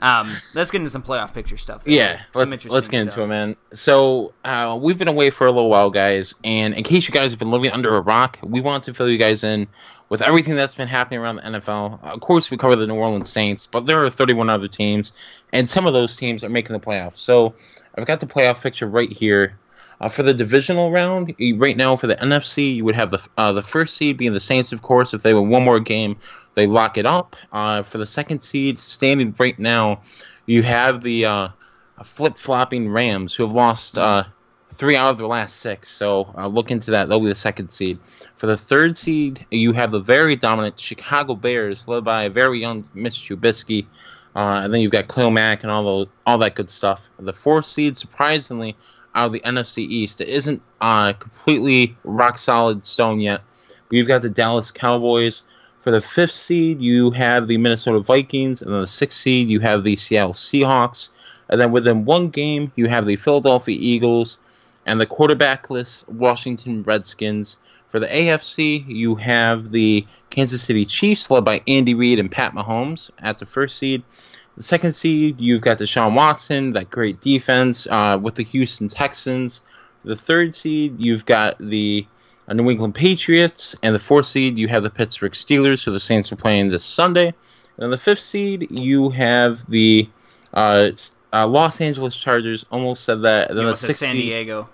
Um, let's get into some playoff picture stuff. Yeah, some let's let's get into it, man. So uh, we've been away for a little while, guys, and in case you guys have been living under a rock, we want to fill you guys in with everything that's been happening around the NFL. Of course, we cover the New Orleans Saints, but there are 31 other teams, and some of those teams are making the playoffs. So I've got the playoff picture right here. Uh, for the divisional round, right now for the NFC, you would have the uh, the first seed being the Saints, of course. If they win one more game, they lock it up. Uh, for the second seed, standing right now, you have the uh, flip flopping Rams, who have lost uh, three out of their last six. So uh, look into that. They'll be the second seed. For the third seed, you have the very dominant Chicago Bears, led by a very young Mitch Trubisky. And then you've got Khalil Mack and all the, all that good stuff. The fourth seed, surprisingly, out of the NFC East. It isn't uh, completely rock solid stone yet. But you've got the Dallas Cowboys. For the fifth seed, you have the Minnesota Vikings, and then the sixth seed, you have the Seattle Seahawks. And then within one game, you have the Philadelphia Eagles and the quarterbackless Washington Redskins. For the AFC, you have the Kansas City Chiefs, led by Andy Reid and Pat Mahomes, at the first seed. The second seed, you've got Deshaun Watson, that great defense uh, with the Houston Texans. The third seed, you've got the uh, New England Patriots, and the fourth seed, you have the Pittsburgh Steelers, so the Saints are playing this Sunday. And the fifth seed, you have the uh, uh, Los Angeles Chargers. Almost said that. then the sixth San Diego.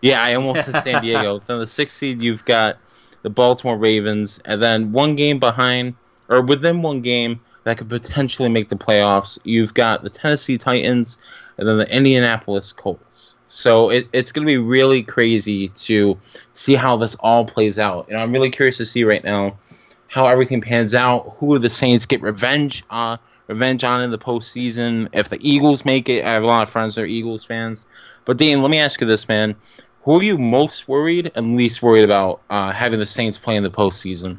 Yeah, I almost said San Diego. then the sixth seed, you've got the Baltimore Ravens, and then one game behind, or within one game, that could potentially make the playoffs. You've got the Tennessee Titans and then the Indianapolis Colts. So it, it's going to be really crazy to see how this all plays out. And I'm really curious to see right now how everything pans out. Who the Saints get revenge on? Uh, revenge on in the postseason. If the Eagles make it, I have a lot of friends that are Eagles fans. But Dean, let me ask you this, man: Who are you most worried and least worried about uh, having the Saints play in the postseason?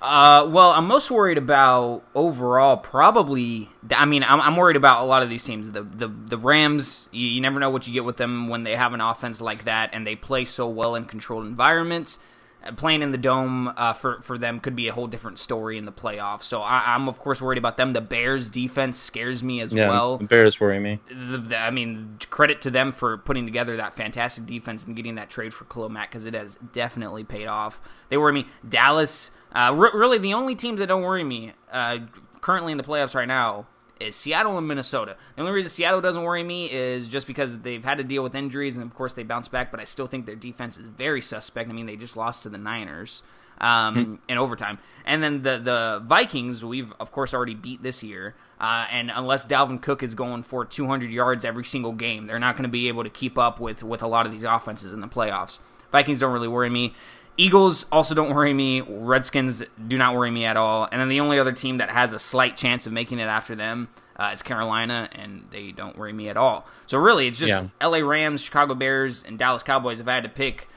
Uh, well, I'm most worried about overall. Probably, I mean, I'm, I'm worried about a lot of these teams. The the the Rams. You, you, never know what you get with them when they have an offense like that, and they play so well in controlled environments. Uh, playing in the dome uh, for for them could be a whole different story in the playoffs. So I, am of course worried about them. The Bears defense scares me as yeah, well. Bears worry me. The, the, I mean, credit to them for putting together that fantastic defense and getting that trade for Khalil Mack because it has definitely paid off. They worry me. Dallas uh, really, the only teams that don't worry me uh, currently in the playoffs right now is Seattle and Minnesota. The only reason Seattle doesn't worry me is just because they've had to deal with injuries, and of course they bounce back. But I still think their defense is very suspect. I mean, they just lost to the Niners um, hmm. in overtime, and then the the Vikings we've of course already beat this year. Uh, and unless Dalvin Cook is going for 200 yards every single game, they're not going to be able to keep up with with a lot of these offenses in the playoffs. Vikings don't really worry me. Eagles also don't worry me. Redskins do not worry me at all. And then the only other team that has a slight chance of making it after them uh, is Carolina, and they don't worry me at all. So really, it's just yeah. L.A. Rams, Chicago Bears, and Dallas Cowboys. If I had to pick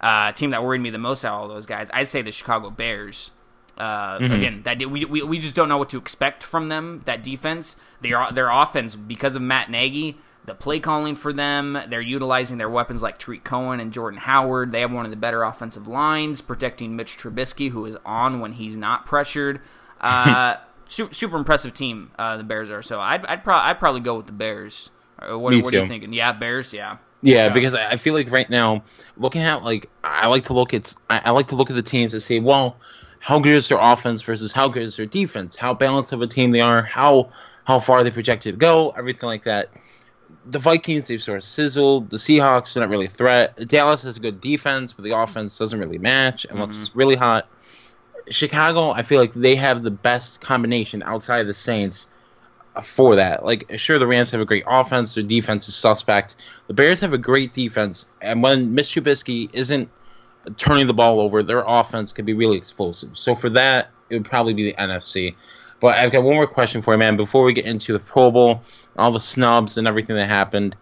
uh, a team that worried me the most out of all those guys, I'd say the Chicago Bears. Uh, mm-hmm. Again, that we, we we just don't know what to expect from them. That defense, their their offense, because of Matt Nagy the play calling for them. They're utilizing their weapons like Tarik Cohen and Jordan Howard. They have one of the better offensive lines, protecting Mitch Trubisky, who is on when he's not pressured. Uh, super, super, impressive team uh, the Bears are. So I'd I'd, pro- I'd probably go with the Bears. Uh, what, what are you thinking? Yeah, Bears. Yeah. Yeah, because I feel like right now, looking at like I like to look at I, I like to look at the teams and say, well, how good is their offense versus how good is their defense? How balanced of a team they are? How how far they projected to go? Everything like that the Vikings, they've sort of sizzled. The Seahawks are not really a threat. Dallas has a good defense, but the offense doesn't really match unless mm-hmm. it's really hot. Chicago, I feel like they have the best combination outside of the Saints for that. Like, sure, the Rams have a great offense. Their defense is suspect. The Bears have a great defense, and when Mitch Trubisky isn't turning the ball over, their offense can be really explosive. So for that, it would probably be the NFC. But I've got one more question for you, man. Before we get into the Pro Bowl, all the snubs and everything that happened,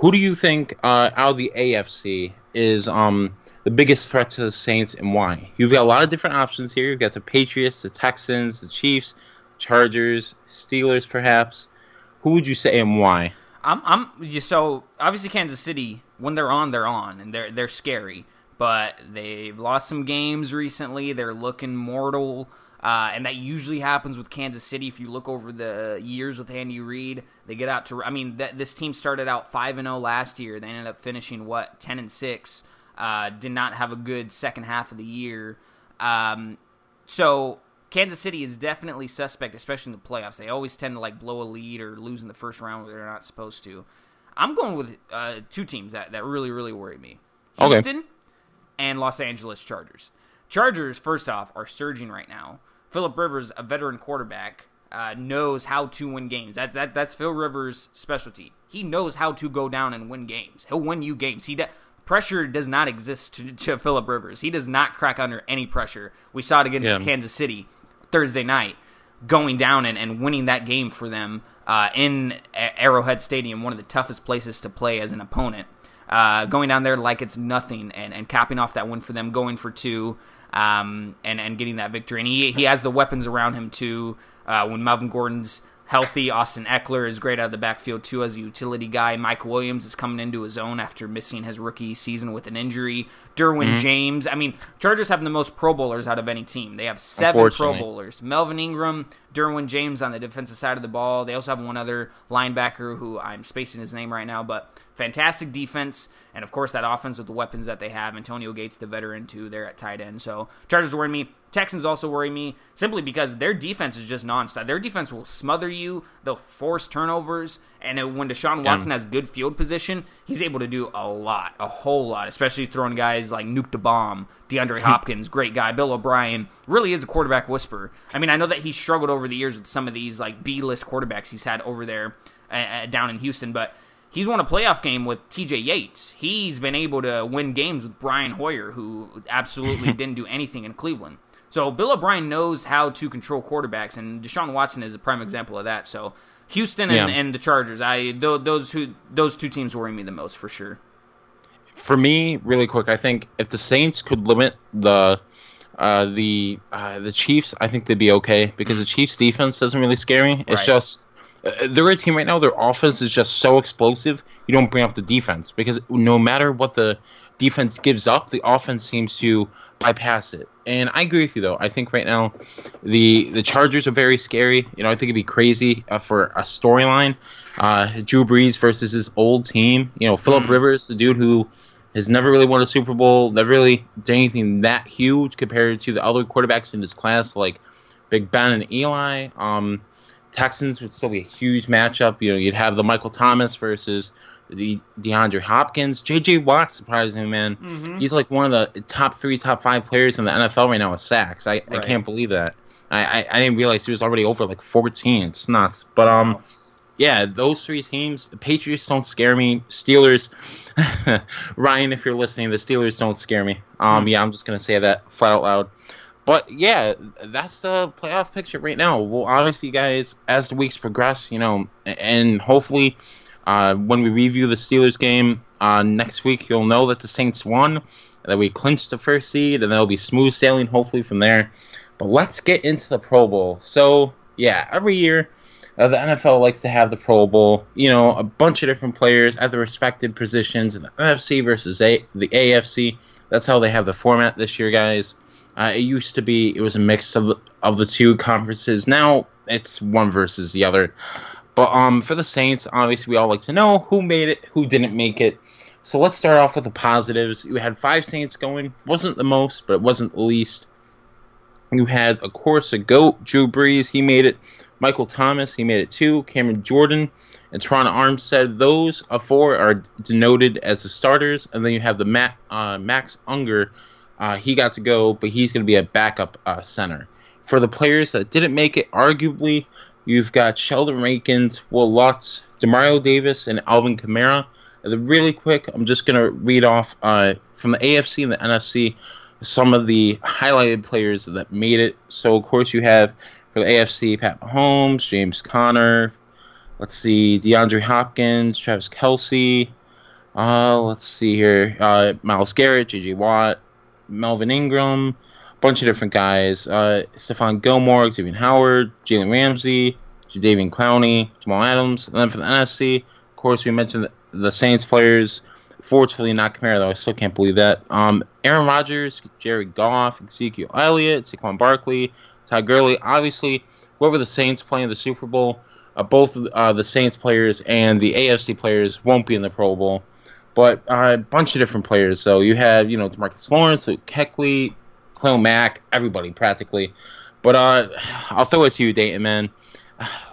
who do you think uh, out of the AFC is um, the biggest threat to the Saints and why? You've got a lot of different options here. You've got the Patriots, the Texans, the Chiefs, Chargers, Steelers, perhaps. Who would you say and why? I'm, I'm so obviously Kansas City. When they're on, they're on, and they're they're scary. But they've lost some games recently. They're looking mortal. Uh, and that usually happens with Kansas City. If you look over the years with Andy Reid, they get out to. I mean, th- this team started out five and zero last year. They ended up finishing what ten and six. Uh, did not have a good second half of the year. Um, so Kansas City is definitely suspect, especially in the playoffs. They always tend to like blow a lead or lose in the first round where they're not supposed to. I'm going with uh, two teams that, that really really worry me: Houston okay. and Los Angeles Chargers. Chargers, first off, are surging right now. Philip Rivers, a veteran quarterback, uh, knows how to win games. That, that that's Phil Rivers' specialty. He knows how to go down and win games. He'll win you games. He de- pressure does not exist to, to Philip Rivers. He does not crack under any pressure. We saw it against yeah. Kansas City Thursday night, going down and, and winning that game for them uh, in Arrowhead Stadium, one of the toughest places to play as an opponent. Uh, going down there like it's nothing and, and capping off that win for them, going for two um, and and getting that victory. And he he has the weapons around him too. Uh, when Melvin Gordon's healthy, Austin Ekeler is great out of the backfield too as a utility guy. Mike Williams is coming into his own after missing his rookie season with an injury. Derwin mm-hmm. James. I mean, Chargers have the most Pro Bowlers out of any team. They have seven Pro Bowlers. Melvin Ingram, Derwin James on the defensive side of the ball. They also have one other linebacker who I'm spacing his name right now, but fantastic defense. And of course, that offense with the weapons that they have. Antonio Gates, the veteran, too, they're at tight end. So Chargers worry me. Texans also worry me simply because their defense is just nonstop. Their defense will smother you. They'll force turnovers. And when Deshaun Watson yeah. has good field position, he's able to do a lot, a whole lot, especially throwing guys like Nuke the Bomb, DeAndre Hopkins, great guy. Bill O'Brien really is a quarterback whisperer. I mean, I know that he struggled over the years with some of these like B list quarterbacks he's had over there uh, uh down in Houston, but he's won a playoff game with TJ Yates. He's been able to win games with Brian Hoyer, who absolutely didn't do anything in Cleveland. So Bill O'Brien knows how to control quarterbacks, and Deshaun Watson is a prime example of that. So Houston and, yeah. and the Chargers, I those who those two teams worry me the most for sure. For me, really quick, I think if the Saints could limit the uh, the uh, the Chiefs, I think they'd be okay because the Chiefs' defense doesn't really scare me. It's right. just uh, they're a team right now. Their offense is just so explosive. You don't bring up the defense because no matter what the defense gives up, the offense seems to bypass it. And I agree with you though. I think right now the the Chargers are very scary. You know, I think it'd be crazy uh, for a storyline. Uh, Drew Brees versus his old team. You know, Philip mm. Rivers, the dude who has never really won a Super Bowl, never really done anything that huge compared to the other quarterbacks in his class, like Big Ben and Eli. Um, Texans would still be a huge matchup. You know, you'd have the Michael Thomas versus DeAndre Hopkins, J.J. Watt, surprisingly, man, mm-hmm. he's like one of the top three, top five players in the NFL right now with sacks. I, right. I can't believe that. I, I, I, didn't realize he was already over like 14. It's nuts. But um, wow. yeah, those three teams. The Patriots don't scare me. Steelers, Ryan, if you're listening, the Steelers don't scare me. Um, mm-hmm. yeah, I'm just gonna say that flat out loud. But yeah, that's the playoff picture right now. Well, obviously, guys, as the weeks progress, you know, and hopefully uh, when we review the Steelers game uh, next week, you'll know that the Saints won, that we clinched the first seed, and there'll be smooth sailing hopefully from there. But let's get into the Pro Bowl. So, yeah, every year uh, the NFL likes to have the Pro Bowl. You know, a bunch of different players at the respected positions in the NFC versus a- the AFC. That's how they have the format this year, guys. Uh, it used to be it was a mix of the, of the two conferences. Now it's one versus the other. But um, for the Saints, obviously, we all like to know who made it, who didn't make it. So let's start off with the positives. You had five Saints going. wasn't the most, but it wasn't the least. You had, of course, a goat, Drew Brees. He made it. Michael Thomas, he made it too. Cameron Jordan and Terron Armstead. Those four are denoted as the starters. And then you have the uh, Max Unger. Uh, he got to go, but he's going to be a backup uh, center. For the players that didn't make it, arguably You've got Sheldon Rankins, Will Lutz, Demario Davis, and Alvin Kamara. And really quick, I'm just going to read off uh, from the AFC and the NFC some of the highlighted players that made it. So, of course, you have for the AFC Pat Mahomes, James Conner, let's see, DeAndre Hopkins, Travis Kelce, uh, let's see here, uh, Myles Garrett, JJ Watt, Melvin Ingram, bunch of different guys. Uh, Stephon Gilmore, Xavier Howard, Jalen Ramsey, Jadeveon Clowney, Jamal Adams. And then for the NFC, of course, we mentioned the, Saints players. Fortunately, not Kamara, though. I still can't believe that. Um, Aaron Rodgers, Jared Goff, Ezekiel Elliott, Saquon Barkley, Todd Gurley. Obviously, whoever the Saints play in the Super Bowl, uh, both uh, the Saints players and the AFC players won't be in the Pro Bowl, but uh, a bunch of different players. So you have, you know, Demarcus Lawrence, Luke Kuechly, Khalil Mack, everybody practically. But uh, I'll throw it to you, Dayton, man.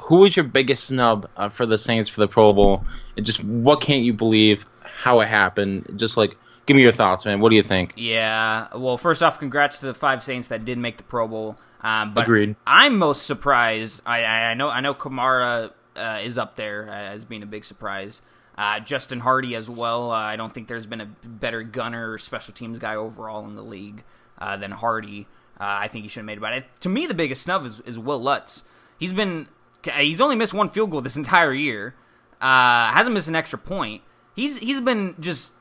Who was your biggest snub uh, for the Saints for the Pro Bowl? And just what can't you believe how it happened? Just like give me your thoughts, man. What do you think? Yeah. Well, first off, congrats to the five Saints that did make the Pro Bowl. Um, but Agreed. I'm most surprised. I, I know I know Kamara uh, is up there as being a big surprise. Uh, Justin Hardee as well. Uh, I don't think there's been a better gunner or special teams guy overall in the league uh, than Hardee. Uh, I think he should have made it. But it, to me, the biggest snub is, is Will Lutz. He's been he's only missed one field goal this entire year. Uh, hasn't missed an extra point. He's he's been just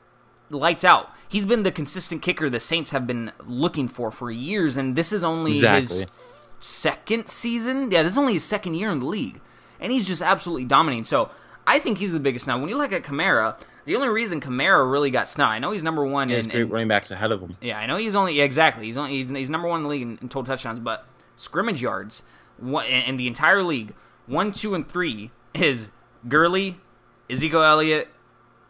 lights out. He's been the consistent kicker the Saints have been looking for for years, and this is only Exactly. his second season. Yeah, this is only his second year in the league, and he's just absolutely dominating. So I think he's the biggest Now, When you look at Kamara, the only reason Kamara really got snubbed, I know he's number one has in, great in- running backs ahead of him. yeah, I know he's only yeah, exactly. He's only he's, he's number one in the league in, in total touchdowns, but scrimmage yards one, in, in the entire league, one, two, and three is Gurley, Ezekiel Elliott,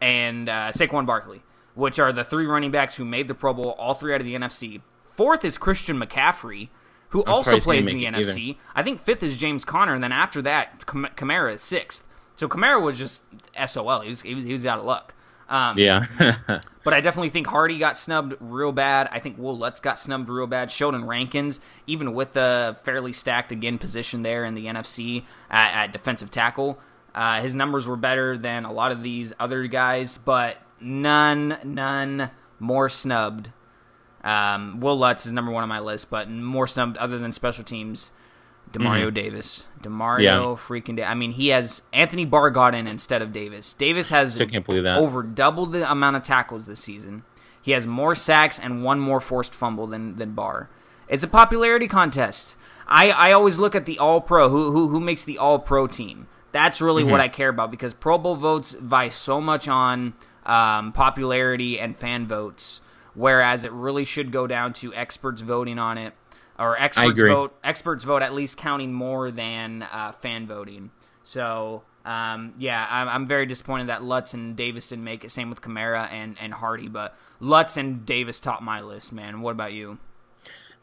and uh, Saquon Barkley, which are the three running backs who made the Pro Bowl, all three out of the NFC. Fourth is Christian McCaffrey, who also plays in the NFC. I think fifth is James Conner, and then after that, Kam- Kamara is sixth. So Kamara was just SOL. He was he was, he was out of luck. Um, Yeah. but I definitely think Hardee got snubbed real bad. I think Will Lutz got snubbed real bad. Sheldon Rankins, even with the fairly stacked again position there in the NFC at, at defensive tackle, uh, his numbers were better than a lot of these other guys, but none, none more snubbed. Um, Will Lutz is number one on my list, but more snubbed other than special teams. Demario Davis, Demario Yeah. freaking. Da- I mean, he has Anthony Barr got in instead of Davis. Davis has Still can't believe that. over double the amount of tackles this season. He has more sacks and one more forced fumble than than Barr. It's a popularity contest. I, I always look at the All Pro who who who makes the All Pro team. That's really what I care about because Pro Bowl votes vie so much on um, popularity and fan votes, whereas it really should go down to experts voting on it or experts vote experts vote at least counting more than uh, fan voting. So um, yeah, I'm, I'm very disappointed that Lutz and Davis didn't make it. Same with Kamara and, and Hardee, but Lutz and Davis top my list, man. What about you?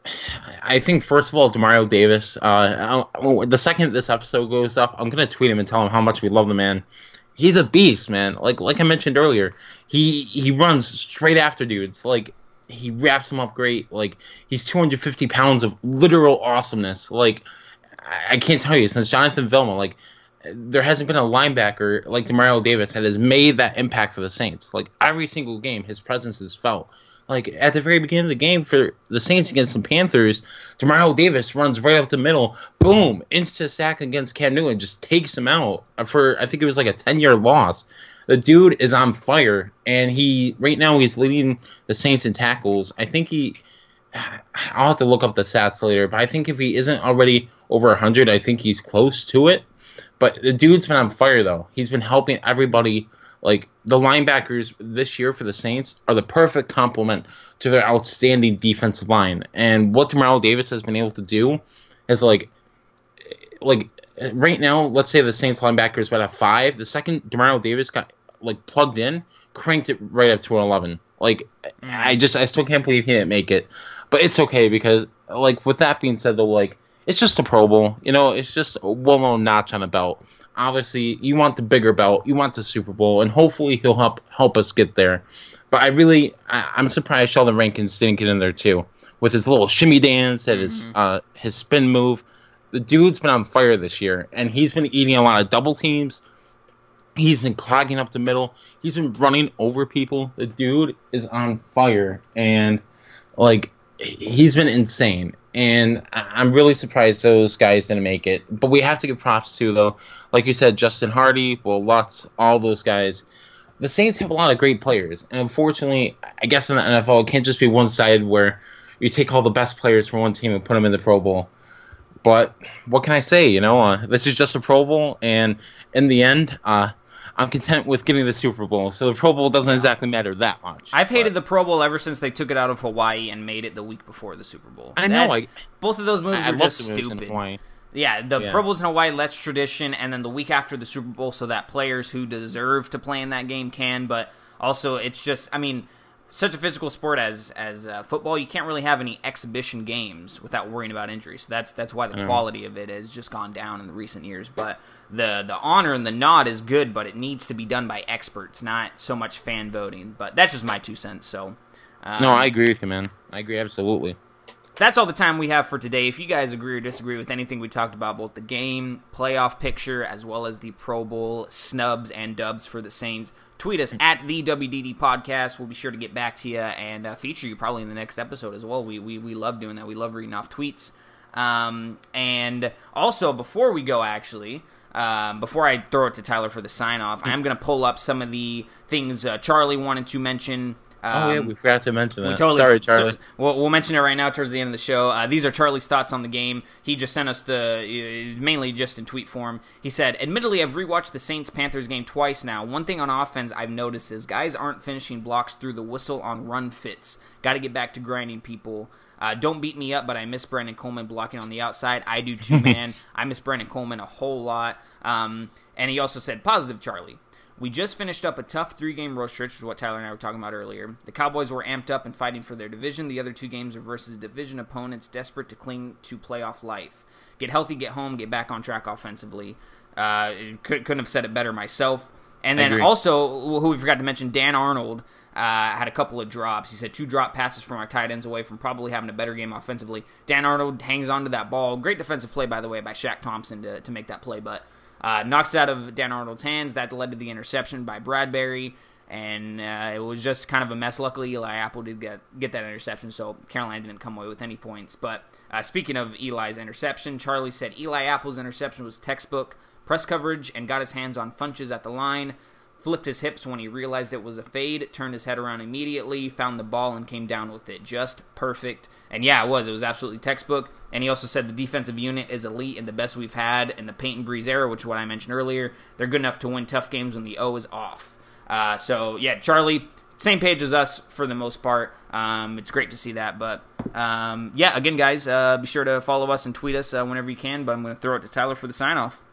I think first of all, Demario Davis. Uh, the second this episode goes up, I'm gonna tweet him and tell him how much we love the man. He's a beast, man. Like like I mentioned earlier, he he runs straight after dudes. Like he wraps him up great. Like he's 250 pounds of literal awesomeness. Like I, I can't tell you since Jonathan Vilma, like there hasn't been a linebacker like Demario Davis that has made that impact for the Saints. Like every single game, his presence is felt. Like at the very beginning of the game for the Saints against the Panthers, Demario Davis runs right up the middle, boom, instant sack against Cam Newton, just takes him out for I think it was like a ten year loss. The dude is on fire, and he right now he's leading the Saints in tackles. I think he. I'll have to look up the stats later, but I think if he isn't already over 100, I think he's close to it. But the dude's been on fire though. He's been helping everybody. Like the linebackers this year for the Saints are the perfect complement to their outstanding defensive line. And what Demario Davis has been able to do is like, like right now, let's say the Saints linebackers were at a five. The second Demario Davis got like plugged in, cranked it right up to an eleven. Like I just I still can't believe he didn't make it, but it's okay because like with that being said though, like it's just a Pro Bowl. You know, it's just a well-known notch on a belt. Obviously, you want the bigger belt, you want the Super Bowl, and hopefully he'll help help us get there. But I really, I, I'm surprised Sheldon Rankins didn't get in there too, with his little shimmy dance and his uh, his spin move. The dude's been on fire this year, and he's been eating a lot of double teams. He's been clogging up the middle. He's been running over people. The dude is on fire, and like he's been insane. And I'm really surprised those guys didn't make it. But we have to give props to though, like you said, Justin Hardee, Will Lutz, all those guys. The Saints have a lot of great players, and unfortunately, I guess in the NFL, it can't just be one sided where you take all the best players from one team and put them in the Pro Bowl. But what can I say? You know, uh, this is just a Pro Bowl, and in the end, uh, I'm content with getting the Super Bowl. So the Pro Bowl doesn't exactly matter that much. I've hated but- the Pro Bowl ever since they took it out of Hawaii and made it the week before the Super Bowl. I know. That- I, both of those moves I love just the moves in stupid. Yeah, the Yeah. Pro Bowl's in Hawaii, let's tradition, and then the week after the Super Bowl, so that players who deserve to play in that game can. But also, it's just, I mean, such a physical sport as as uh, football, you can't really have any exhibition games without worrying about injuries. So that's that's why the quality of it has just gone down in the recent years. But the the honor and the nod is good, but it needs to be done by experts, not so much fan voting. But that's just my two cents. So. Um, No, I agree with you, man. I agree absolutely. That's all the time we have for today. If you guys agree or disagree with anything we talked about, both the game, playoff picture, as well as the Pro Bowl snubs and dubs for the Saints, tweet us at the WDD Podcast. We'll be sure to get back to you and uh, feature you probably in the next episode as well. We, we, we love doing that. We love reading off tweets. Um, and also, before we go, actually, um, before I throw it to Tyler for the sign off, I'm going to pull up some of the things uh, Charlie wanted to mention. Oh yeah, Um, we forgot to mention that. totally Sorry, Charlie. so- we'll, we'll mention it right now towards the end of the show. Uh, these are Charlie's thoughts on the game. He just sent us the uh, mainly just in tweet form. He said, "Admittedly, I've rewatched the Saints Panthers game twice now. One thing on offense I've noticed is guys aren't finishing blocks through the whistle on run fits. Got to get back to grinding people." Uh, don't beat me up, but I miss Brandon Coleman blocking on the outside. I do too, man. I miss Brandon Coleman a whole lot. Um, and he also said, positive Charlie. We just finished up a tough three game road stretch, which is what Tyler and I were talking about earlier. The Cowboys were amped up and fighting for their division. The other two games are versus division opponents desperate to cling to playoff life. Get healthy, get home, get back on track offensively. Uh, could, couldn't have said it better myself. And then also, who we forgot to mention, Dan Arnold uh, had a couple of drops. He said two drop passes from our tight ends away from probably having a better game offensively. Dan Arnold hangs on to that ball. Great defensive play, by the way, by Shaq Thompson to, to make that play, but uh, knocks it out of Dan Arnold's hands. That led to the interception by Bradberry, and uh, it was just kind of a mess. Luckily, Eli Apple did get get that interception, so Carolina didn't come away with any points. But uh, speaking of Eli's interception, Charlie said Eli Apple's interception was textbook press coverage and got his hands on Funchess at the line. Flipped his hips when he realized it was a fade, turned his head around immediately, found the ball, and came down with it. Just perfect. And yeah, it was. It was absolutely textbook. And he also said the defensive unit is elite and the best we've had in the Payton and Brees era, which is what I mentioned earlier. They're good enough to win tough games when the O is off. Uh, so yeah, Charlie, same page as us for the most part. Um, it's great to see that. But um, yeah, again, guys, uh, be sure to follow us and tweet us uh, whenever you can. But I'm going to throw it to Tyler for the sign off.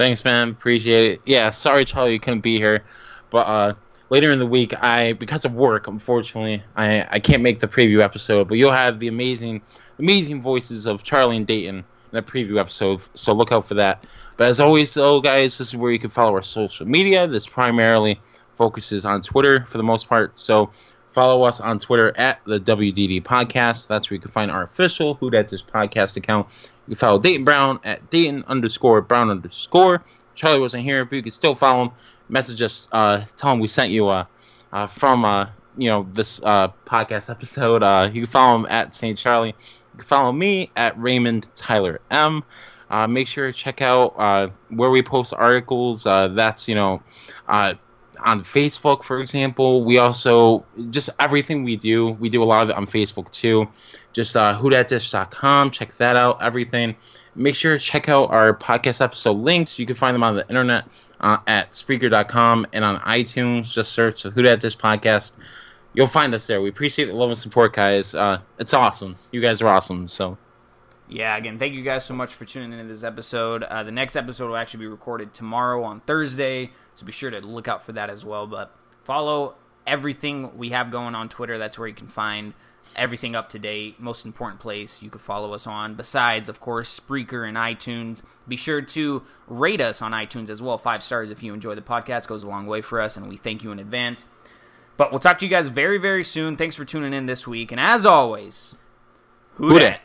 Thanks, man. Appreciate it. Yeah, sorry, Charlie, you couldn't be here, but uh, later in the week, I because of work, unfortunately, I I can't make the preview episode. But you'll have the amazing, amazing voices of Charlie and Dayton in the preview episode. So look out for that. But as always, though, guys, this is where you can follow our social media. This primarily focuses on Twitter for the most part. So follow us on Twitter at the WDD Podcast. That's where you can find our official Who Dat Dish podcast account. You follow Dayton Brown at Dayton underscore Brown underscore. Charlie wasn't here, but you can still follow him. Message us, uh, tell him we sent you uh, uh, from uh, you know this uh, podcast episode. Uh, you can follow him at St. Charlie. You can follow me at Raymond Tyler M. Uh, make sure to check out uh, where we post articles. Uh, that's you know uh, on Facebook, for example. We also just everything we do. We do a lot of it on Facebook too. Just uh. Check that out. Everything. Make sure to check out our podcast episode links. You can find them on the internet uh, at Spreaker.com and on iTunes. Just search the Who Dat Dish podcast. You'll find us there. We appreciate the love and support, guys. Uh, it's awesome. You guys are awesome. So Yeah, again, thank you guys so much for tuning into this episode. Uh, the next episode will actually be recorded tomorrow on Thursday, so be sure to look out for that as well. But follow everything we have going on Twitter. That's where you can find everything up to date. Most important place you could follow us on. Besides, of course, Spreaker and iTunes. Be sure to rate us on iTunes as well. Five stars if you enjoy the podcast goes a long way for us, and we thank you in advance. But we'll talk to you guys very, very soon. Thanks for tuning in this week, and as always, who dat?